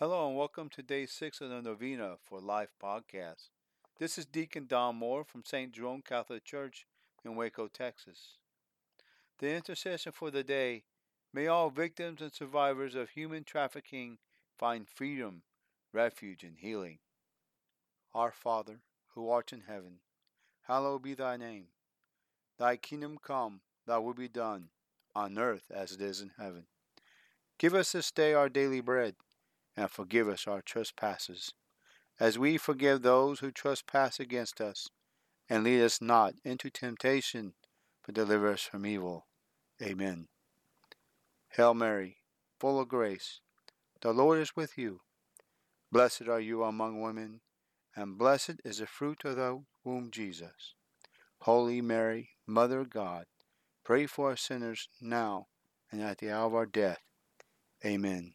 Hello and welcome to day six of the Novena for Life podcast. This is Deacon Don Moore from St. Jerome Catholic Church in Waco, Texas. The intercession for the day may all victims and survivors of human trafficking find freedom, refuge, and healing. Our Father, who art in heaven, hallowed be thy name. Thy kingdom come, thy will be done, on earth as it is in heaven. Give us this day our daily bread and forgive us our trespasses, as we forgive those who trespass against us. And lead us not into temptation, but deliver us from evil. Amen. Hail Mary, full of grace, the Lord is with you. Blessed are you among women, and blessed is the fruit of thy womb, Jesus. Holy Mary, Mother of God, pray for us sinners now and at the hour of our death. Amen.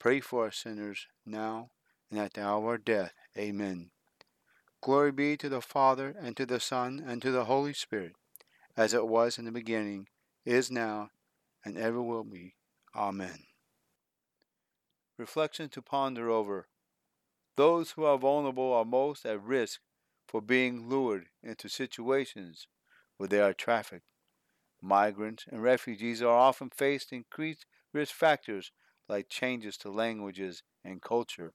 Pray for us sinners now and at the hour of death. Amen. Glory be to the Father, and to the Son, and to the Holy Spirit, as it was in the beginning, is now, and ever will be. Amen. Reflection to ponder over. Those who are vulnerable are most at risk for being lured into situations where they are trafficked. Migrants and refugees are often faced increased risk factors like changes to languages and culture,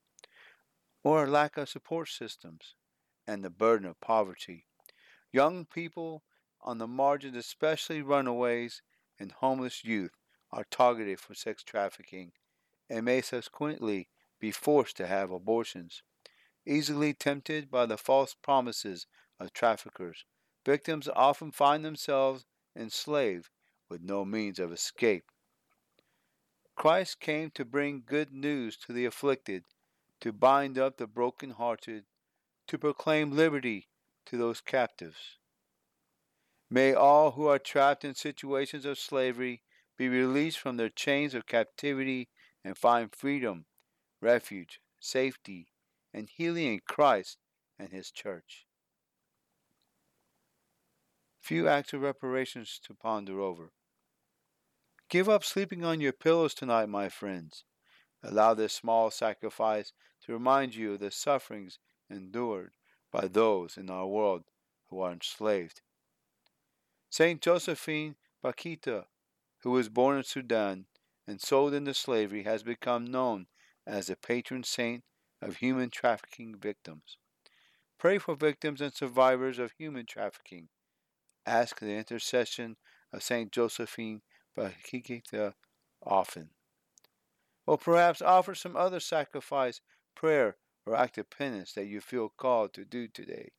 or lack of support systems, and the burden of poverty. Young people on the margins, especially runaways and homeless youth, are targeted for sex trafficking and may subsequently be forced to have abortions. Easily tempted by the false promises of traffickers, victims often find themselves enslaved with no means of escape. Christ came to bring good news to the afflicted, to bind up the broken-hearted, to proclaim liberty to those captives. May all who are trapped in situations of slavery be released from their chains of captivity and find freedom, refuge, safety, and healing in Christ and His church. Few acts of reparations to ponder over. Give up sleeping on your pillows tonight, my friends. Allow this small sacrifice to remind you of the sufferings endured by those in our world who are enslaved. Saint Josephine Bakhita, who was born in Sudan and sold into slavery, has become known as the patron saint of human trafficking victims. Pray for victims and survivors of human trafficking. Ask the intercession of Saint Josephine but he often. Or perhaps offer some other sacrifice, prayer, or act of penance that you feel called to do today.